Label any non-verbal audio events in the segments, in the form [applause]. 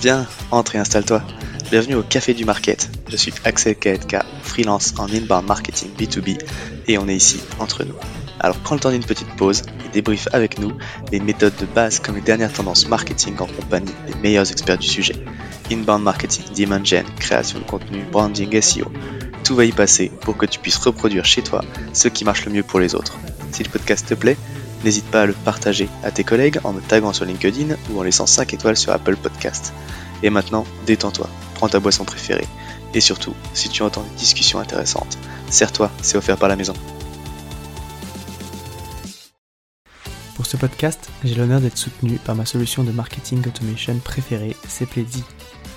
Viens, entre et installe-toi. Bienvenue au Café du Market. Je suis Axel Kaetka, freelance en inbound marketing B2B et on est ici entre nous. Alors prends le temps d'une petite pause et débrief avec nous les méthodes de base comme les dernières tendances marketing en compagnie des meilleurs experts du sujet. Inbound marketing, demand gen, création de contenu, branding, SEO. Tout va y passer pour que tu puisses reproduire chez toi ce qui marche le mieux pour les autres. Si le podcast te plaît, n'hésite pas à le partager à tes collègues en me taguant sur LinkedIn ou en laissant 5 étoiles sur Apple Podcast. Et maintenant, détends-toi, prends ta boisson préférée. Et surtout, si tu entends une discussion intéressante, serre-toi, c'est offert par la maison. Pour ce podcast, j'ai l'honneur d'être soutenu par ma solution de marketing automation préférée, Cepledi.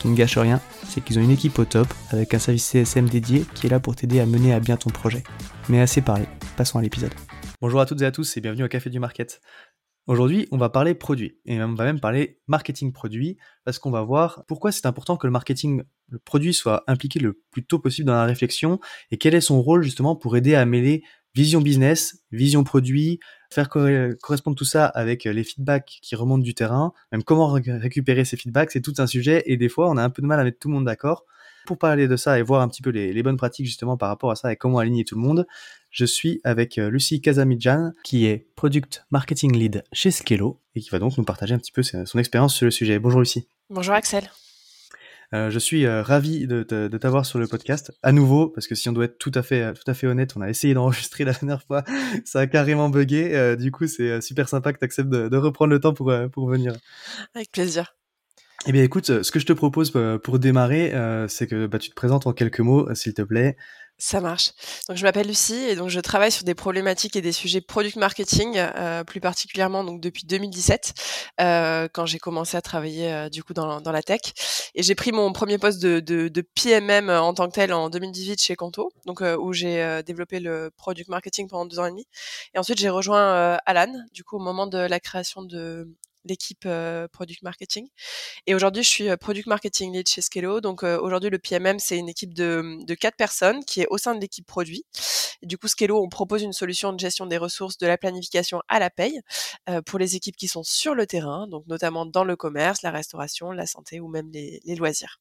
Qui ne gâche rien, c'est qu'ils ont une équipe au top avec un service CSM dédié qui est là pour t'aider à mener à bien ton projet. Mais assez parlé, passons à l'épisode. Bonjour à toutes et à tous et bienvenue au Café du Market. Aujourd'hui, on va parler produit et on va même parler marketing produit parce qu'on va voir pourquoi c'est important que le marketing le produit soit impliqué le plus tôt possible dans la réflexion et quel est son rôle justement pour aider à mêler vision business, vision produit, faire correspondre tout ça avec les feedbacks qui remontent du terrain, même comment récupérer ces feedbacks, c'est tout un sujet et des fois on a un peu de mal à mettre tout le monde d'accord. Pour parler de ça et voir un petit peu les, bonnes pratiques justement par rapport à ça et comment aligner tout le monde, je suis avec euh, Lucie Kazamidjan qui est Product Marketing Lead chez Skello et qui va donc nous partager un petit peu son expérience sur le sujet. Bonjour Lucie. Bonjour Axel. Euh, je suis euh, ravi de, de, t'avoir sur le podcast à nouveau parce que si on doit être tout à fait tout à fait honnête, on a essayé d'enregistrer [laughs] la dernière fois, ça a carrément bugué. Euh, du coup, c'est super sympa que tu acceptes de, de, reprendre le temps pour pour venir. Avec plaisir. Eh bien, écoute, ce que je te propose pour démarrer, c'est que bah, tu te présentes en quelques mots, s'il te plaît. Ça marche. Donc je m'appelle Lucie et donc je travaille sur des problématiques et des sujets product marketing, euh, plus particulièrement donc depuis 2017 euh, quand j'ai commencé à travailler euh, du coup dans, dans, la tech et j'ai pris mon premier poste de, de, de, PMM en tant que tel en 2018 chez Conto, donc où j'ai développé le product marketing pendant deux ans et demi et ensuite j'ai rejoint Alan du coup au moment de la création de l'équipe product marketing. Et aujourd'hui, je suis product marketing lead chez Skello. Donc aujourd'hui, le PMM, c'est une équipe de, de quatre personnes qui est au sein de l'équipe produit. Du coup, Skello, on propose une solution de gestion des ressources de la planification à la paye pour les équipes qui sont sur le terrain, donc notamment dans le commerce, la restauration, la santé ou même les, les loisirs.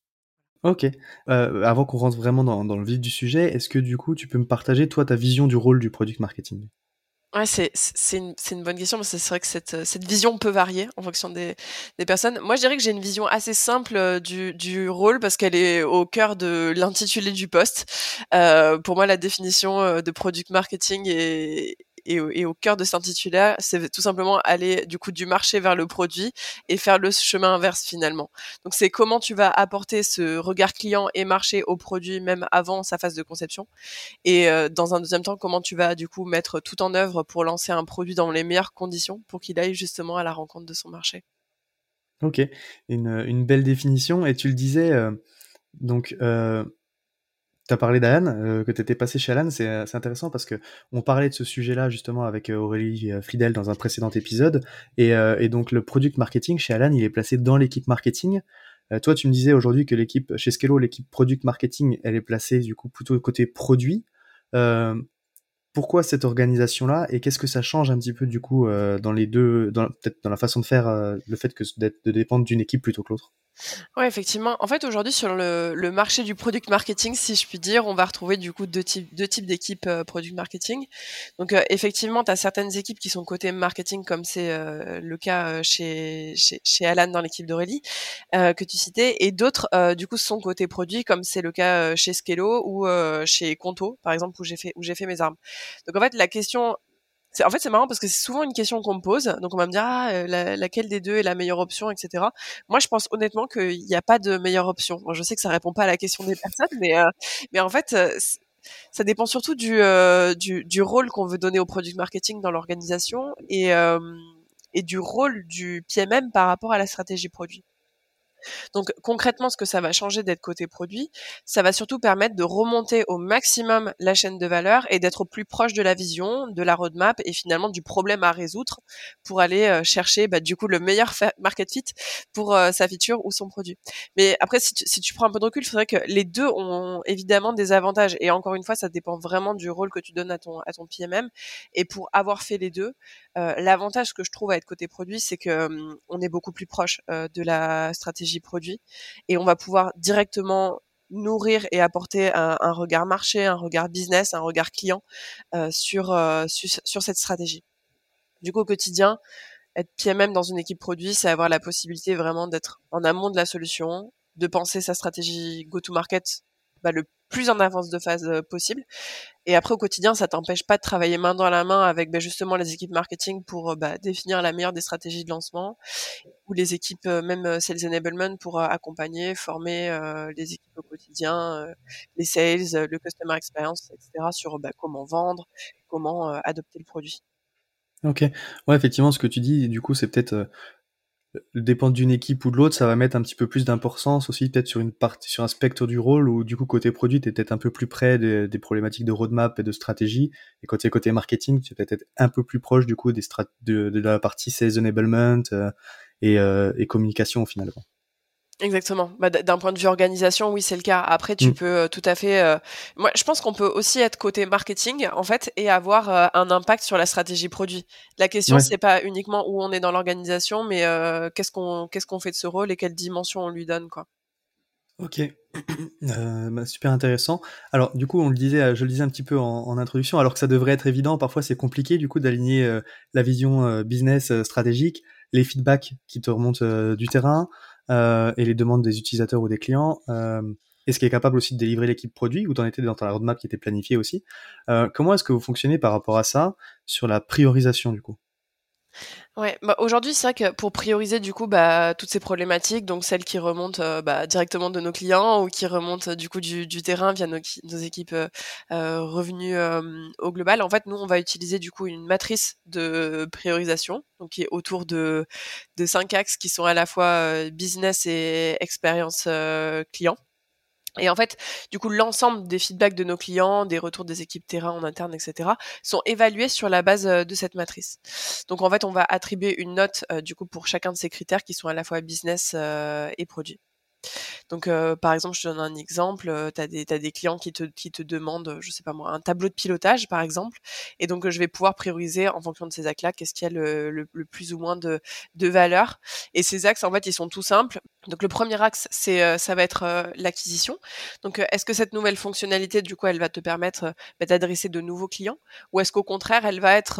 Ok. avant qu'on rentre vraiment dans, dans le vif du sujet, est-ce que du coup, tu peux me partager, toi, ta vision du rôle du product marketing? Ouais, c'est une, une bonne question parce que c'est vrai que cette, cette vision peut varier en fonction des, des personnes. Moi, je dirais que j'ai une vision assez simple euh, du, du rôle parce qu'elle est au cœur de l'intitulé du poste. Euh, pour moi, la définition euh, de product marketing est, et, au cœur de cet intitulaire, c'est tout simplement aller du coup du marché vers le produit et faire le chemin inverse finalement. Donc c'est comment tu vas apporter ce regard client et marché au produit même avant sa phase de conception. Et euh, dans un deuxième temps, comment tu vas du coup mettre tout en œuvre pour lancer un produit dans les meilleures conditions pour qu'il aille justement à la rencontre de son marché. Ok, une, belle définition. Et tu le disais, euh, donc euh, tu as parlé d'Alan, euh, que tu étais passé chez Alan, c'est intéressant parce que on parlait de ce sujet-là justement avec euh, Aurélie euh, Fidel dans un précédent épisode, et, et, donc le product marketing chez Alan, il est placé dans l'équipe marketing. toi, tu me disais aujourd'hui que l'équipe chez Skello, l'équipe product marketing, elle est placée du coup plutôt côté produit. pourquoi cette organisation-là et qu'est-ce que ça change un petit peu du coup dans les deux, peut-être dans la façon de faire, le fait que de dépendre d'une équipe plutôt que l'autre? Ouais, effectivement. En fait, aujourd'hui, sur le, le, marché du product marketing, si je puis dire, on va retrouver du coup deux types, deux types d'équipes euh, product marketing. Donc, euh, effectivement, tu as certaines équipes qui sont côté marketing, comme c'est euh, le cas chez, chez, chez, Alan dans l'équipe d'Aurélie, que tu citais, et d'autres, du coup, sont côté produit, comme c'est le cas chez Skello ou chez Conto, par exemple, où j'ai fait, où j'ai fait mes armes. Donc, en fait, la question en fait c'est marrant parce que c'est souvent une question qu'on me pose. Donc on va me dire ah, euh, laquelle des deux est la meilleure option etc moi je pense honnêtement qu'il n'y a pas de meilleure option. Je sais que ça répond pas à la question des personnes mais euh, mais en fait euh, ça dépend surtout du, du, du, rôle qu'on veut donner au product marketing dans l'organisation et, et du rôle du PMM par rapport à la stratégie produit. Donc concrètement, ce que ça va changer d'être côté produit, ça va surtout permettre de remonter au maximum la chaîne de valeur et d'être au plus proche de la vision, de la roadmap et finalement du problème à résoudre pour aller euh, chercher bah, du coup le meilleur market fit pour euh, sa feature ou son produit. Mais après, si tu, si tu prends un peu de recul, c'est vrai que les deux ont évidemment des avantages et encore une fois, ça dépend vraiment du rôle que tu donnes à ton à ton PMM. Et pour avoir fait les deux, l'avantage que je trouve à être côté produit, c'est que on est beaucoup plus proche de la stratégie produit et on va pouvoir directement nourrir et apporter un, regard marché, un regard business, un regard client euh, sur, euh, sur, cette stratégie. Du coup, au quotidien, être PMM dans une équipe produit, c'est avoir la possibilité vraiment d'être en amont de la solution, de penser sa stratégie go-to-market bah, le plus en avance de phase euh, possible. Et après, au quotidien, ça t'empêche pas de travailler main dans la main avec bah, justement les équipes marketing pour euh, bah, définir la meilleure des stratégies de lancement, ou les équipes euh, même sales enablement pour accompagner, former les équipes au quotidien, les sales, le customer experience, etc. sur bah, comment vendre, comment adopter le produit. Ok, ouais, effectivement, ce que tu dis, du coup, c'est peut-être dépendre d'une équipe ou de l'autre, ça va mettre un petit peu plus d'importance aussi peut-être sur une partie, sur un spectre du rôle où du coup côté produit, tu es peut-être un peu plus près des, problématiques de roadmap et de stratégie, et côté côté marketing, tu es peut-être un peu plus proche du coup des strat de, la partie sales enablement euh, euh, et communication finalement. Exactement. Bah, d'un point de vue organisation, oui, c'est le cas. Après, tu mm. peux euh, tout à fait. Euh, moi, je pense qu'on peut aussi être côté marketing, en fait, et avoir euh, un impact sur la stratégie produit. La question, c'est pas uniquement où on est dans l'organisation, mais qu'est-ce qu'on qu'est-ce qu'on fait de ce rôle et quelle dimension on lui donne, quoi. Ok, [coughs] bah, super intéressant. Alors, du coup, on le disait, je le disais un petit peu en, en introduction, alors que ça devrait être évident. Parfois, c'est compliqué, du coup, d'aligner la vision business stratégique, les feedbacks qui te remontent du terrain. Euh, et les demandes des utilisateurs ou des clients, euh, et ce qui est capable aussi de délivrer l'équipe produit, ou t'en étais dans ta roadmap qui était planifiée aussi? Euh, comment est-ce que vous fonctionnez par rapport à ça sur la priorisation du coup? Ouais, bah aujourd'hui c'est vrai que pour prioriser du coup bah, toutes ces problématiques, donc celles qui remontent euh, bah, directement de nos clients ou qui remontent du coup du, terrain via nos, équipes euh, euh revenus au global, en fait nous on va utiliser du coup une matrice de priorisation, donc qui est autour de, de cinq axes qui sont à la fois business et expérience client. Et en fait, du coup, l'ensemble des feedbacks de nos clients, des retours des équipes terrain en interne, etc., sont évalués sur la base euh, de cette matrice. Donc, en fait, on va attribuer une note, euh, du coup, pour chacun de ces critères qui sont à la fois business euh, et produit. Donc, par exemple, je te donne un exemple. Euh, tu as des, clients qui te, demandent, je sais pas moi, un tableau de pilotage, par exemple. Et donc, je vais pouvoir prioriser en fonction de ces axes-là, qu'est-ce qui a le, le, plus ou moins de, de valeur. Et ces axes, en fait, ils sont tout simples. Donc, le premier axe, c'est, euh, ça va être l'acquisition. Donc, est-ce que cette nouvelle fonctionnalité, du coup, elle va te permettre bah, d'adresser de nouveaux clients Ou est-ce qu'au contraire, elle va être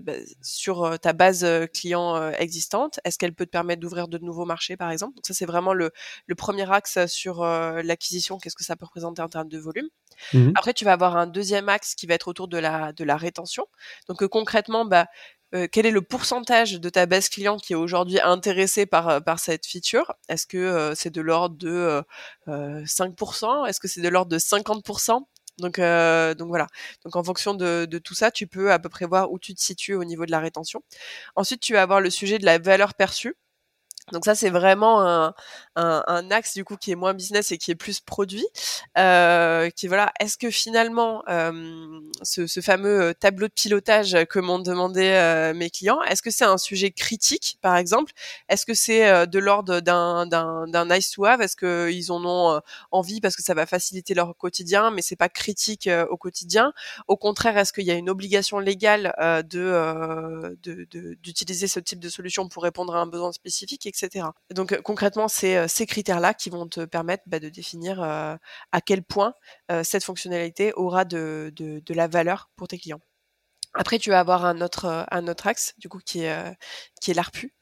bah, sur ta base client existante? Est-ce qu'elle peut te permettre d'ouvrir de nouveaux marchés, par exemple? Donc, ça, c'est vraiment le, le premier axe sur euh, l'acquisition, qu'est-ce que ça peut représenter en termes de volume? Mmh Après, tu vas avoir un deuxième axe qui va être autour de la, de la rétention. Donc euh, concrètement, bah, euh, quel est le pourcentage de ta base client qui est aujourd'hui intéressé par, par cette feature? Est-ce que c'est de l'ordre de 5% Est-ce que c'est de l'ordre de 50% donc, donc voilà. Donc en fonction de, de, tout ça, tu peux à peu près voir où tu te situes au niveau de la rétention. Ensuite, tu vas avoir le sujet de la valeur perçue. Donc ça, c'est vraiment un, un, axe du coup qui est moins business et qui est plus produit. Euh, qui voilà, est-ce que finalement euh, ce, fameux euh, tableau de pilotage que m'ont demandé mes clients, est-ce que c'est un sujet critique par exemple? Est-ce que c'est de l'ordre d'un, d'un, nice to have? Est-ce qu'ils en ont envie parce que ça va faciliter leur quotidien, mais c'est pas critique au quotidien? Au contraire, est-ce qu'il y a une obligation légale de, d'utiliser ce type de solution pour répondre à un besoin spécifique, etc. Donc concrètement, c'est ces critères-là qui vont te permettre bah, de définir euh, à quel point euh, cette fonctionnalité aura de, la valeur pour tes clients. Après, tu vas avoir un autre, autre axe, du coup, qui est, l'ARPU.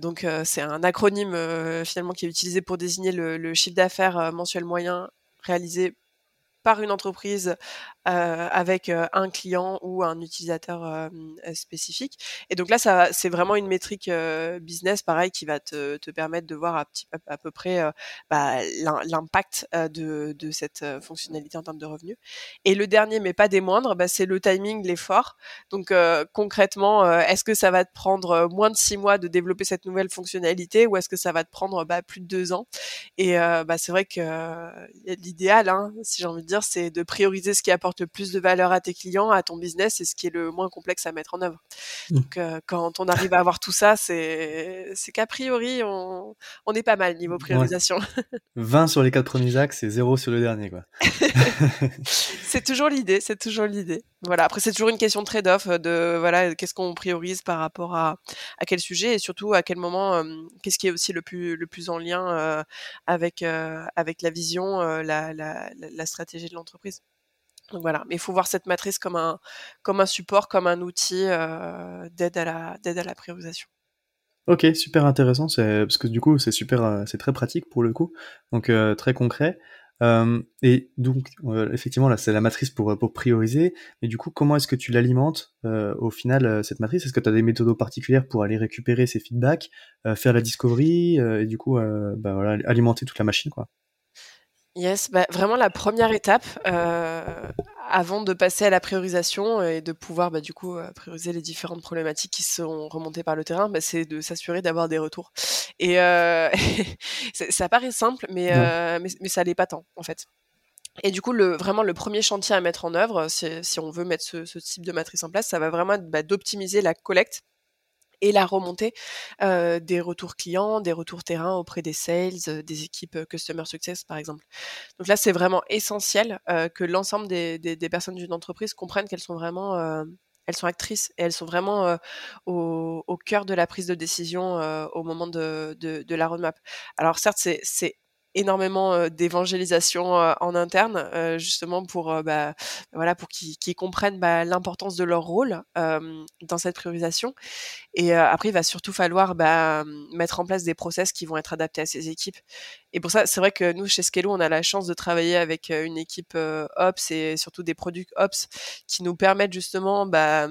donc, c'est un acronyme finalement qui est utilisé pour désigner le, chiffre d'affaires mensuel moyen réalisé par une entreprise euh, avec euh, un client ou un utilisateur euh, spécifique. Et donc là, ça, c'est vraiment une métrique business, pareil, qui va te, te permettre de voir à, petit, à, peu près bah, l'impact de, de cette fonctionnalité en termes de revenus. Et le dernier, mais pas des moindres, bah, c'est le timing, l'effort. Donc concrètement, est-ce que ça va te prendre moins de six mois de développer cette nouvelle fonctionnalité ou est-ce que ça va te prendre bah, plus de deux ans Et bah, c'est vrai que l'idéal, hein, si j'ai envie de dire, c'est de prioriser ce qui apporte le plus de valeur à tes clients, à ton business, et ce qui est le moins complexe à mettre en œuvre. Mmh. Donc, euh, quand on arrive à avoir tout ça, c'est qu'a priori, on, on est pas mal niveau priorisation. 20 sur les quatre premiers axes et 0 sur le dernier, quoi. [laughs] c'est toujours l'idée, c'est toujours l'idée. Voilà. Après, c'est toujours une question de trade-off de voilà, qu'est-ce qu'on priorise par rapport à, à quel sujet et surtout à quel moment, euh, qu'est-ce qui est aussi le plus le plus en lien euh, avec avec la vision, la, la, la stratégie de l'entreprise. Donc voilà, mais il faut voir cette matrice comme un, comme un support, comme un outil euh, d'aide à la, à la priorisation. Ok, super intéressant, parce que du coup c'est super, euh, c'est très pratique pour le coup, donc euh, très concret. et donc effectivement là c'est la matrice pour, pour prioriser, mais du coup comment est-ce que tu l'alimentes au final cette matrice? Est-ce que tu as des méthodes particulières pour aller récupérer ces feedbacks, faire la discovery et du coup bah, voilà, alimenter toute la machine quoi? Yes, bah, vraiment la première étape euh, avant de passer à la priorisation et de pouvoir bah, du coup euh, prioriser les différentes problématiques qui sont remontées par le terrain, bah, c'est de s'assurer d'avoir des retours. Et euh, [laughs] ça paraît simple, mais, euh, mais, mais, ça l'est pas tant en fait. Et du coup, le, vraiment le premier chantier à mettre en œuvre, si on veut mettre ce, ce type de matrice en place, ça va vraiment être bah, d'optimiser la collecte et la remontée des retours clients, des retours terrain auprès des sales, des équipes customer success par exemple. Donc là, c'est vraiment essentiel que l'ensemble des, personnes d'une entreprise comprennent qu'elles sont vraiment elles sont actrices et elles sont vraiment au, cœur de la prise de décision au moment de, la roadmap. Alors certes, c'est énormément d'évangélisation en interne justement pour bah, voilà pour qu'ils comprennent bah, l'importance de leur rôle dans cette priorisation. Et après il va surtout falloir bah, mettre en place des process qui vont être adaptés à ces équipes. Et pour ça c'est vrai que nous chez Skello on a la chance de travailler avec une équipe ops et surtout des produits ops qui nous permettent justement bah,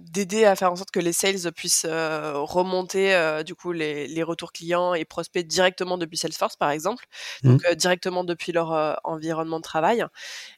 d'aider à faire en sorte que les sales puissent euh, remonter euh, du coup les, les, retours clients et prospects directement depuis Salesforce par exemple, mmh. donc euh, directement depuis leur environnement de travail.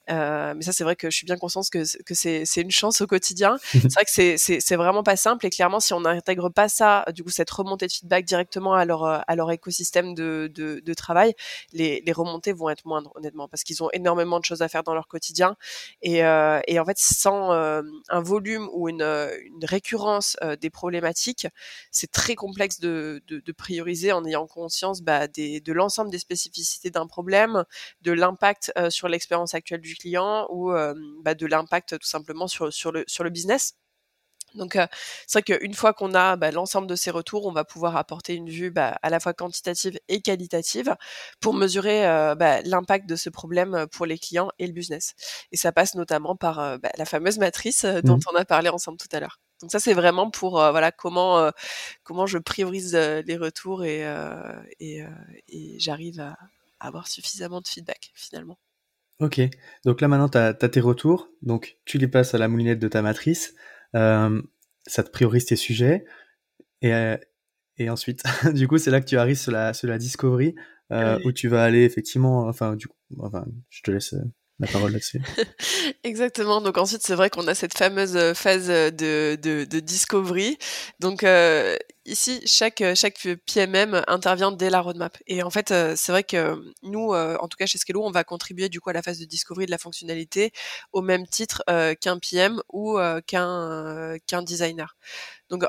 mais ça c'est vrai que je suis bien consciente que, que c'est, c'est une chance au quotidien. c'est vrai que c'est, c'est, c'est vraiment pas simple et clairement si on n'intègre pas ça, du coup cette remontée de feedback directement à leur à leur écosystème de, de, de travail, les, les, remontées vont être moindres honnêtement parce qu'ils ont énormément de choses à faire dans leur quotidien et, et en fait sans un volume ou une une récurrence euh, des problématiques, c'est très complexe de, de, de, prioriser en ayant conscience bah, de l'ensemble des spécificités d'un problème, de l'impact euh, sur l'expérience actuelle du client ou euh, bah, de l'impact tout simplement sur, sur, le, sur le business. Donc euh, c'est vrai qu'une fois qu'on a bah, l'ensemble de ces retours, on va pouvoir apporter une vue bah, à la fois quantitative et qualitative pour mesurer euh, bah, l'impact de ce problème pour les clients et le business. Et ça passe notamment par euh, la fameuse matrice dont mmh. on a parlé ensemble tout à l'heure. Donc ça c'est vraiment pour voilà comment comment je priorise les retours et, et, et j'arrive à, à avoir suffisamment de feedback finalement. Ok, donc là maintenant tu as, as, tes retours, donc tu les passes à la moulinette de ta matrice. Euh, ça te priorise tes sujets. Et, euh, et ensuite, [laughs] du coup, c'est là que tu arrives sur la, sur la discovery, euh, oui. où tu vas aller effectivement, enfin, du coup, enfin, je te laisse la parole là-dessus. [laughs] Exactement. Donc ensuite, c'est vrai qu'on a cette fameuse phase de, de, de discovery. Donc euh, ici, chaque, chaque PMM intervient dès la roadmap. Et en fait, c'est vrai que nous, en tout cas chez Skello, on va contribuer du coup à la phase de discovery de la fonctionnalité au même titre euh, qu'un PM ou euh, qu'un qu'un designer. Donc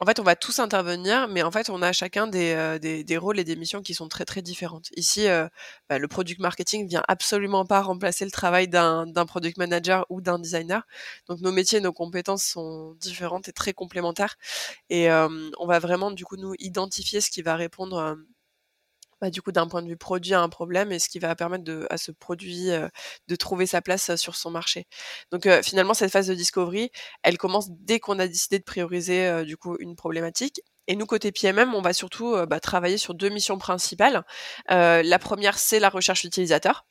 en fait, on va tous intervenir, mais en fait, on a chacun des, euh, des, des, rôles et des missions qui sont très très différentes. Ici, euh, bah, le product marketing vient absolument pas remplacer le travail d'un product manager ou d'un designer. Donc, nos métiers, nos compétences sont différentes et très complémentaires. Et euh, on va vraiment, du coup, nous identifier ce qui va répondre euh, bah, du coup d'un point de vue produit à un problème et ce qui va permettre de, à ce produit de trouver sa place sur son marché. Donc finalement cette phase de discovery, elle commence dès qu'on a décidé de prioriser du coup une problématique. Et nous, côté PMM, on va surtout bah, travailler sur deux missions principales. la première, c'est la recherche utilisateur.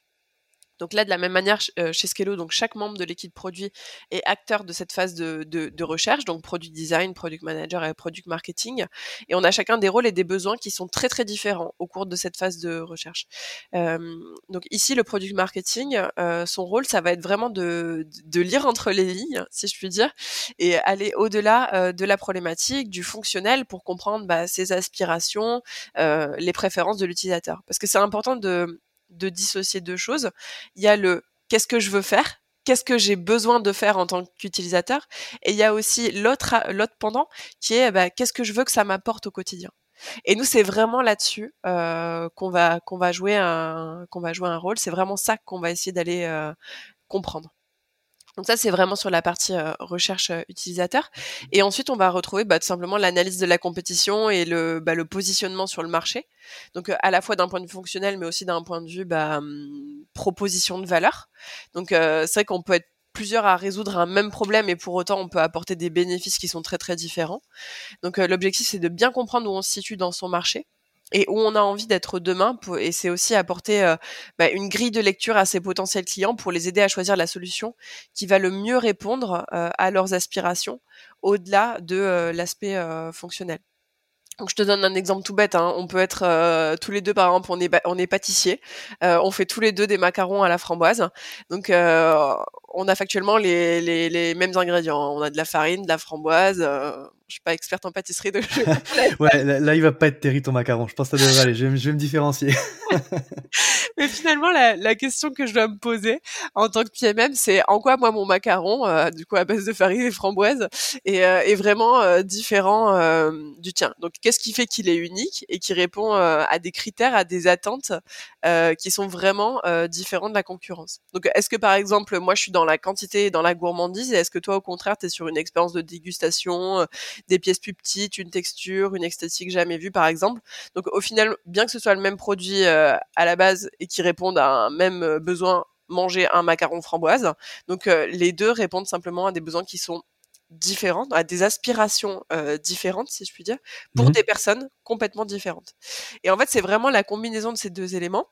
Donc là, de la même manière, euh, chez Skello, donc chaque membre de l'équipe produit est acteur de cette phase de, de, recherche, donc product design, product manager et product marketing. Et on a chacun des rôles et des besoins qui sont très très différents au cours de cette phase de recherche. Euh, donc ici, le product marketing, euh, son rôle, ça va être vraiment de, de, lire entre les lignes, si je puis dire, et aller au-delà euh, de la problématique, du fonctionnel, pour comprendre bah, ses aspirations, euh, les préférences de l'utilisateur. Parce que c'est important de de dissocier deux choses. Il y a le qu'est-ce que je veux faire qu'est-ce que j'ai besoin de faire en tant qu'utilisateur et il y a aussi l'autre l'autre pendant qui est bah, qu'est-ce que je veux que ça m'apporte au quotidien et nous c'est vraiment là-dessus euh, qu'on va qu'on va jouer un qu'on va jouer un rôle. C'est vraiment ça qu'on va essayer d'aller euh, comprendre donc ça, c'est vraiment sur la partie euh, recherche euh, utilisateur. Et ensuite, on va retrouver bah, tout simplement l'analyse de la compétition et le, bah, le positionnement sur le marché. Donc euh, à la fois d'un point de vue fonctionnel, mais aussi d'un point de vue bah, hum, proposition de valeur. Donc c'est vrai qu'on peut être plusieurs à résoudre un même problème et pour autant on peut apporter des bénéfices qui sont très très différents. Donc l'objectif c'est de bien comprendre où on se situe dans son marché et où on a envie d'être demain. et c'est aussi apporter euh, bah, une grille de lecture à ses potentiels clients pour les aider à choisir la solution qui va le mieux répondre euh, à leurs aspirations au-delà de euh, l'aspect fonctionnel. Donc je te donne un exemple tout bête. Hein. On peut être tous les deux, par exemple, on est, on est pâtissier. on fait tous les deux des macarons à la framboise. Donc on a factuellement les, les, les, mêmes ingrédients. On a de la farine, de la framboise, je suis pas experte en pâtisserie [laughs] ouais, là, il va pas être terrible ton macaron. Je pense que ça devrait aller. Je vais, je vais me différencier. [laughs] Mais finalement, la, la, question que je dois me poser en tant que PMM, c'est en quoi moi mon macaron, euh, du coup à base de farine et framboise, est, euh, est vraiment euh, différent euh, du tien? Donc, qu'est-ce qui fait qu'il est unique et qui répond à des critères, à des attentes qui sont vraiment différents de la concurrence? Donc, est-ce que par exemple, moi je suis dans la quantité et dans la gourmandise, et est-ce que toi au contraire, tu es sur une expérience de dégustation des pièces plus petites, une texture, une esthétique jamais vue par exemple? Donc au final, bien que ce soit le même produit euh, à la base et qui réponde à un même euh, besoin, manger un macaron framboise, donc euh, les deux répondent simplement à des besoins qui sont différents, à des aspirations différentes, si je puis dire, pour mmh des personnes complètement différentes. Et en fait, c'est vraiment la combinaison de ces deux éléments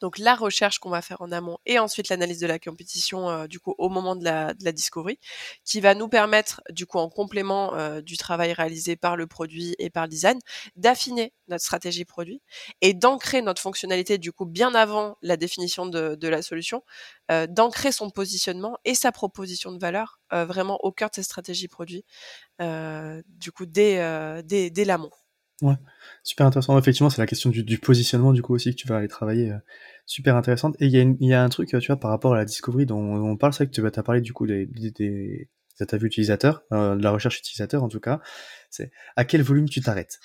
donc la recherche qu'on va faire en amont et ensuite l'analyse de la compétition euh, du coup au moment de la, de discovery, qui va nous permettre du coup en complément euh, du travail réalisé par le produit et par le design, d'affiner notre stratégie produit et d'ancrer notre fonctionnalité du coup bien avant la définition de, de la solution, euh, d'ancrer son positionnement et sa proposition de valeur vraiment au cœur de cette stratégie produit, du coup dès, dès, dès l'amont. Ouais, super intéressant. Effectivement, c'est la question du, du, positionnement du coup aussi que tu vas aller travailler. Euh, super intéressante. Et il y, a il y a un truc, tu vois, par rapport à la discovery dont on parle, c'est que tu vas parlé du coup des, des, des interviews utilisateurs, euh, de la recherche utilisateur en tout cas. C'est à quel volume tu t'arrêtes?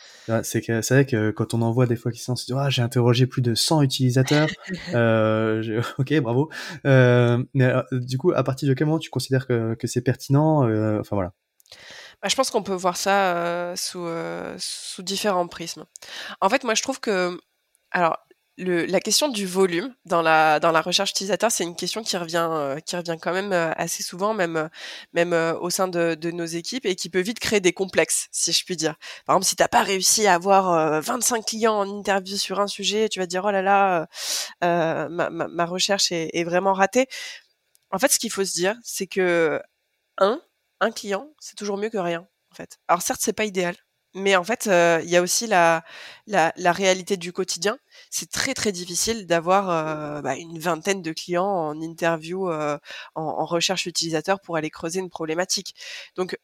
C'est vrai que quand on envoie des fois qui sont, ah j'ai interrogé plus de 100 utilisateurs. [laughs] euh, [laughs] ok, bravo. Euh, mais du coup, à partir de quel moment tu considères que, que c'est pertinent Enfin voilà. Bah, je pense qu'on peut voir ça euh, sous, euh, sous différents prismes. En fait, moi, je trouve que, alors, le, la question du volume dans la dans la recherche utilisateur, c'est une question qui revient qui revient quand même assez souvent, même même au sein de, de, nos équipes et qui peut vite créer des complexes, si je puis dire. Par exemple, si t'as pas réussi à avoir 25 clients en interview sur un sujet, tu vas dire oh là là, ma, ma, ma, recherche est vraiment ratée. En fait, ce qu'il faut se dire, c'est que un, un client, c'est toujours mieux que rien, en fait. Alors certes, c'est pas idéal, mais en fait, euh, il y a aussi la, la, réalité du quotidien. C'est très très difficile d'avoir euh, bah, une vingtaine de clients en interview, euh, en, recherche utilisateur pour aller creuser une problématique. Donc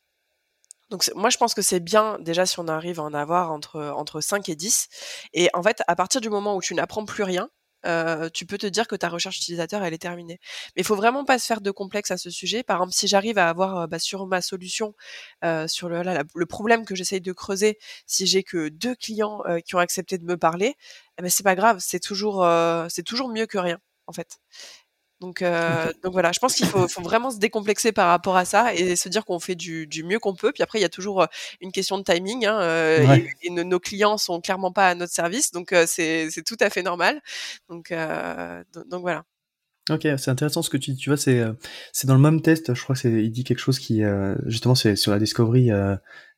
donc moi je pense que c'est bien déjà si on arrive à en avoir entre entre 5 et 10 et en fait à partir du moment où tu n'apprends plus rien, euh, tu peux te dire que ta recherche utilisateur elle est terminée. Mais il faut vraiment pas se faire de complexe à ce sujet. Par exemple, si j'arrive à avoir euh, bah, sur ma solution, euh, sur le, problème que j'essaye de creuser, si j'ai que deux clients qui ont accepté de me parler, eh ben c'est pas grave, c'est toujours c'est toujours mieux que rien en fait. Donc, euh, donc voilà, je pense qu'il faut, faut, vraiment se décomplexer par rapport à ça et se dire qu'on fait du, du, mieux qu'on peut. Puis après, il y a toujours euh, une question de timing hein, euh, et, nos clients sont clairement pas à notre service, donc euh, c'est tout à fait normal. Donc, euh, donc voilà. Ok, c'est intéressant ce que tu dis. Tu vois, c'est c'est dans le même test. Je crois que il dit quelque chose qui justement c'est sur la discovery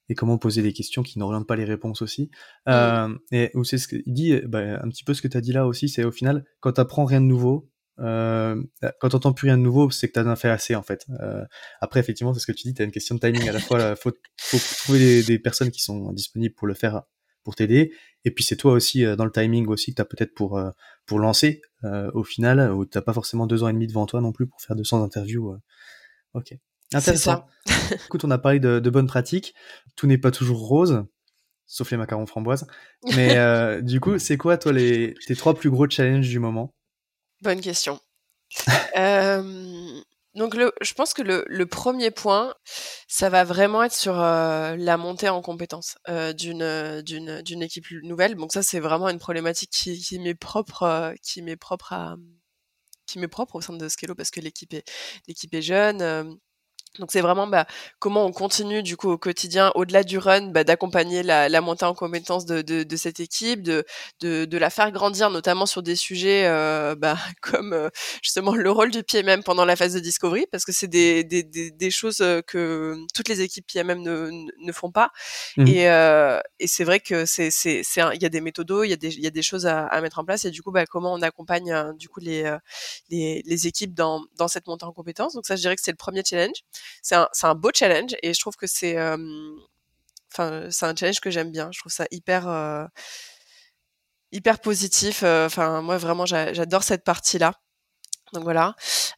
et comment poser des questions qui n'orientent pas les réponses aussi. Mmh. et où c'est ce qu'il dit bah, un petit peu ce que tu as dit là aussi, c'est au final quand tu apprends rien de nouveau, euh, quand t'entends plus rien de nouveau, c'est que t'as en fait assez en fait. Euh, après, effectivement, c'est ce que tu dis, t'as une question de timing. À la fois, il faut, faut, trouver des, des, personnes qui sont disponibles pour le faire, pour t'aider. Et puis c'est toi aussi euh, dans le timing aussi que t'as peut-être pour euh, pour lancer euh, au final, où t'as pas forcément deux ans et demi devant toi non plus pour faire 200 interviews. Ok, intéressant. Écoute, on a parlé de, de bonnes pratiques. Tout n'est pas toujours rose sauf les macarons framboises. Mais euh, du coup, c'est quoi, toi, les, tes trois plus gros challenges du moment? Bonne question. [laughs] donc, le, je pense que le, premier point, ça va vraiment être sur euh, la montée en compétences euh, d'une équipe nouvelle. Donc ça, c'est vraiment une problématique qui, m'est propre, euh, qui propre à qui propre au sein de Scalo parce que l'équipe est l'équipe est jeune donc c'est vraiment bah, comment on continue du coup au quotidien, au-delà du run, bah, d'accompagner la, la, montée en compétences de, de, de, cette équipe, de, de, de, la faire grandir, notamment sur des sujets euh, bah, [laughs] comme euh, justement le rôle du PMM pendant la phase de discovery, parce que c'est des, des, des, des, choses euh, que toutes les équipes PMM ne, ne font pas. Mmh. Et, euh, et c'est vrai que c'est c'est il y a des méthodos, il y a des il y a des choses à, à, mettre en place, et du coup bah, comment on accompagne euh, du coup les, les les équipes dans dans cette montée en compétences. Donc ça je dirais que c'est le premier challenge c'est un, un, beau challenge et je trouve que c'est enfin c'est un challenge que j'aime bien. Je trouve ça hyper euh, hyper positif. Enfin moi vraiment j'adore cette partie là. Donc voilà.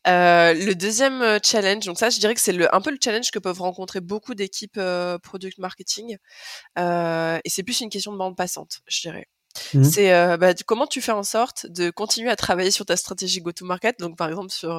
Euh, le deuxième challenge, donc ça, je dirais que c'est le, un peu le challenge que peuvent rencontrer beaucoup d'équipes euh, product marketing. Euh, et c'est plus une question de bande passante, je dirais. Mmh. C'est bah, comment tu fais en sorte de continuer à travailler sur ta stratégie go-to-market? Donc par exemple sur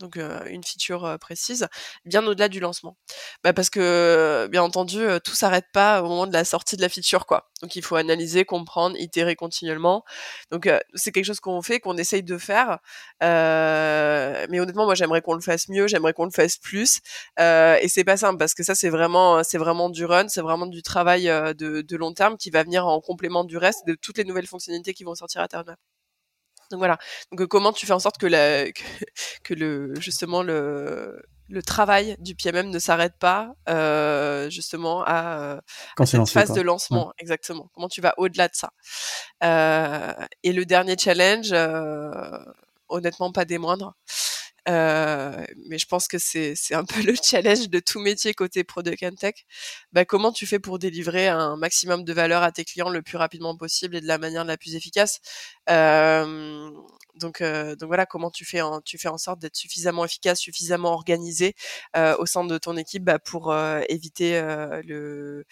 donc euh, une feature euh, précise, bien au-delà du lancement. Bah, parce que, bien entendu, euh, tout s'arrête pas au moment de la sortie de la feature, quoi. Donc il faut analyser, comprendre, itérer continuellement. Donc c'est quelque chose qu'on fait, qu'on essaye de faire. mais honnêtement, moi j'aimerais qu'on le fasse mieux, j'aimerais qu'on le fasse plus. et c'est pas simple parce que ça c'est vraiment, c'est vraiment du run, c'est vraiment du travail de, de, long terme qui va venir en complément du reste de toutes les nouvelles fonctionnalités qui vont sortir à terme. Donc voilà. Donc comment tu fais en sorte que, la, que, [laughs] que le justement le, le travail du PMM ne s'arrête pas euh, justement à, euh, à cette lancé, phase quoi. de lancement? Ouais. exactement. Comment tu vas au-delà de ça? Euh, Et le dernier challenge, euh, honnêtement pas des moindres. Mais je pense que c'est un peu le [laughs] challenge de tout métier côté product and tech. Bah, comment tu fais pour délivrer un maximum de valeur à tes clients le plus rapidement possible et de la manière la plus efficace? Euh, donc, voilà, comment tu fais en, sorte d'être suffisamment efficace, suffisamment organisé euh, au sein de ton équipe bah, pour euh, éviter le,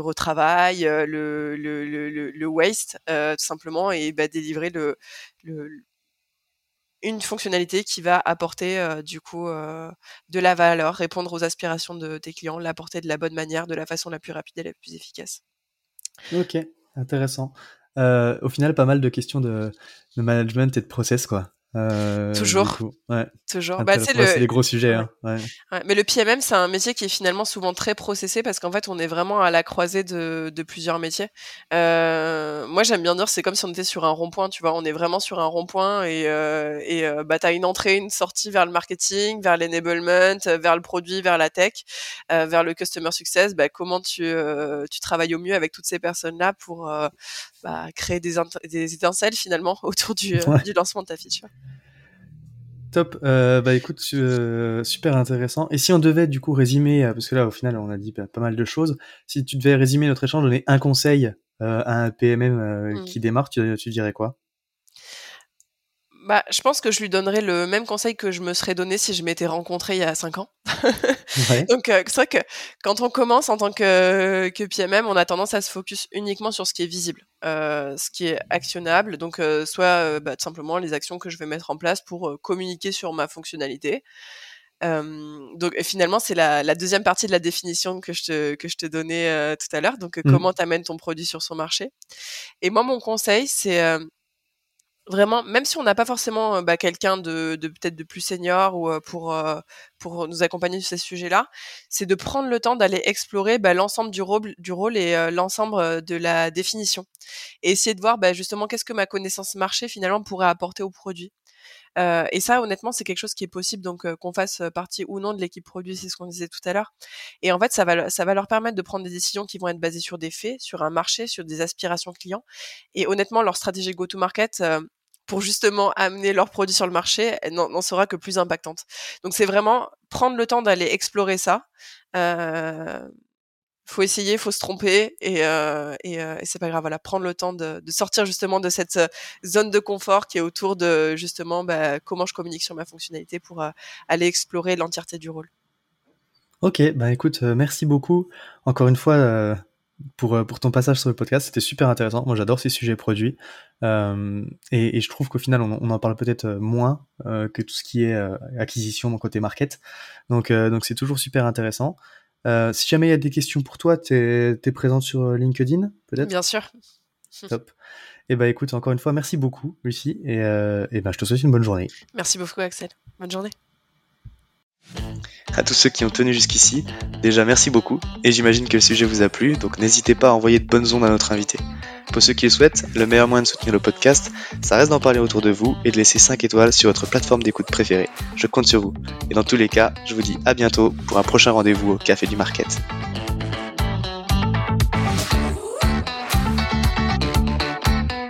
retravail, le, waste tout simplement et bah, délivrer le une fonctionnalité qui va apporter euh, du coup euh, de la valeur, répondre aux aspirations de tes clients, l'apporter de la bonne manière, de la façon la plus rapide et la plus efficace. Ok, intéressant. Euh, au final, pas mal de questions de, de management et de process, quoi. Euh, Toujours. Ouais. Toujours. Bah, c'est le... des gros sujets. Hein. Ouais. Ouais. Mais le PMM, c'est un métier qui est finalement souvent très processé parce qu'en fait, on est vraiment à la croisée de, de plusieurs métiers. Euh, moi, j'aime bien dire, c'est comme si on était sur un rond-point, tu vois. On est vraiment sur un rond-point et, euh, et euh, bah, t'as une entrée, une sortie vers le marketing, vers l'enablement, vers le produit, vers la tech, euh, vers le customer success. Bah, comment tu, euh, tu travailles au mieux avec toutes ces personnes-là pour bah, créer des, des étincelles finalement [laughs] autour du, du lancement de ta feature. Top. Euh, bah écoute, euh, super intéressant. Et si on devait du coup résumer, euh, parce que là au final on a dit bah, pas mal de choses, si tu devais résumer notre échange, donner un conseil euh, à un PMM mmh. qui démarre, tu, tu dirais quoi? Bah, je pense que je lui donnerais le même conseil que je me serais donné si je m'étais rencontré il y a cinq ans. [laughs] ouais. Donc, euh, c'est vrai que quand on commence en tant que, que PMM, on a tendance à se focus uniquement sur ce qui est visible, euh, ce qui est actionnable. Donc, euh, soit bah, tout simplement les actions que je vais mettre en place pour communiquer sur ma fonctionnalité. donc, finalement, c'est la, la, deuxième partie de la définition que je te, que je te donnais tout à l'heure. Donc, mmh. comment tu amènes ton produit sur son marché? Et moi, mon conseil, c'est vraiment, même si on n'a pas forcément bah, quelqu'un de, peut-être de plus senior ou pour pour nous accompagner sur ces sujets-là, c'est de prendre le temps d'aller explorer bah, l'ensemble du rôle, du rôle et euh, l'ensemble de la définition, et essayer de voir bah, justement qu'est-ce que ma connaissance marché finalement pourrait apporter au produit. Euh, et ça, honnêtement, c'est quelque chose qui est possible, donc euh, qu'on fasse partie ou non de l'équipe produit, c'est ce qu'on disait tout à l'heure. Et en fait, ça va, ça va leur permettre de prendre des décisions qui vont être basées sur des faits, sur un marché, sur des aspirations clients. Et honnêtement, leur stratégie go-to-market, pour justement amener leurs produits sur le marché n'en sera que plus impactante. Donc c'est vraiment prendre le temps d'aller explorer ça. Euh, faut essayer, faut se tromper et, euh, euh, et c'est pas grave. Voilà, prendre le temps de, sortir justement de cette euh, zone de confort qui est autour de justement bah, comment je communique sur ma fonctionnalité pour aller explorer l'entièreté du rôle. Ok, bah écoute, merci beaucoup encore une fois pour, pour ton passage sur le podcast. C'était super intéressant. Moi, j'adore ces sujets produits et, je trouve qu'au final, on, on, en parle peut-être moins que tout ce qui est acquisition, mon côté market. Donc, donc c'est toujours super intéressant. Euh, si jamais il y a des questions pour toi, tu es, présente sur euh, LinkedIn, peut-être? Bien sûr. [laughs] Top. Et eh bah écoute, encore une fois, merci beaucoup, Lucie, et, euh, et bah, je te souhaite une bonne journée. Merci beaucoup, Axel. Bonne journée. À tous ceux qui ont tenu jusqu'ici, déjà merci beaucoup, et j'imagine que le sujet vous a plu, donc n'hésitez pas à envoyer de bonnes ondes à notre invité. Pour ceux qui le souhaitent, le meilleur moyen de soutenir le podcast, ça reste d'en parler autour de vous et de laisser 5 étoiles sur votre plateforme d'écoute préférée. Je compte sur vous. Et dans tous les cas, je vous dis à bientôt pour un prochain rendez-vous au Café du Market.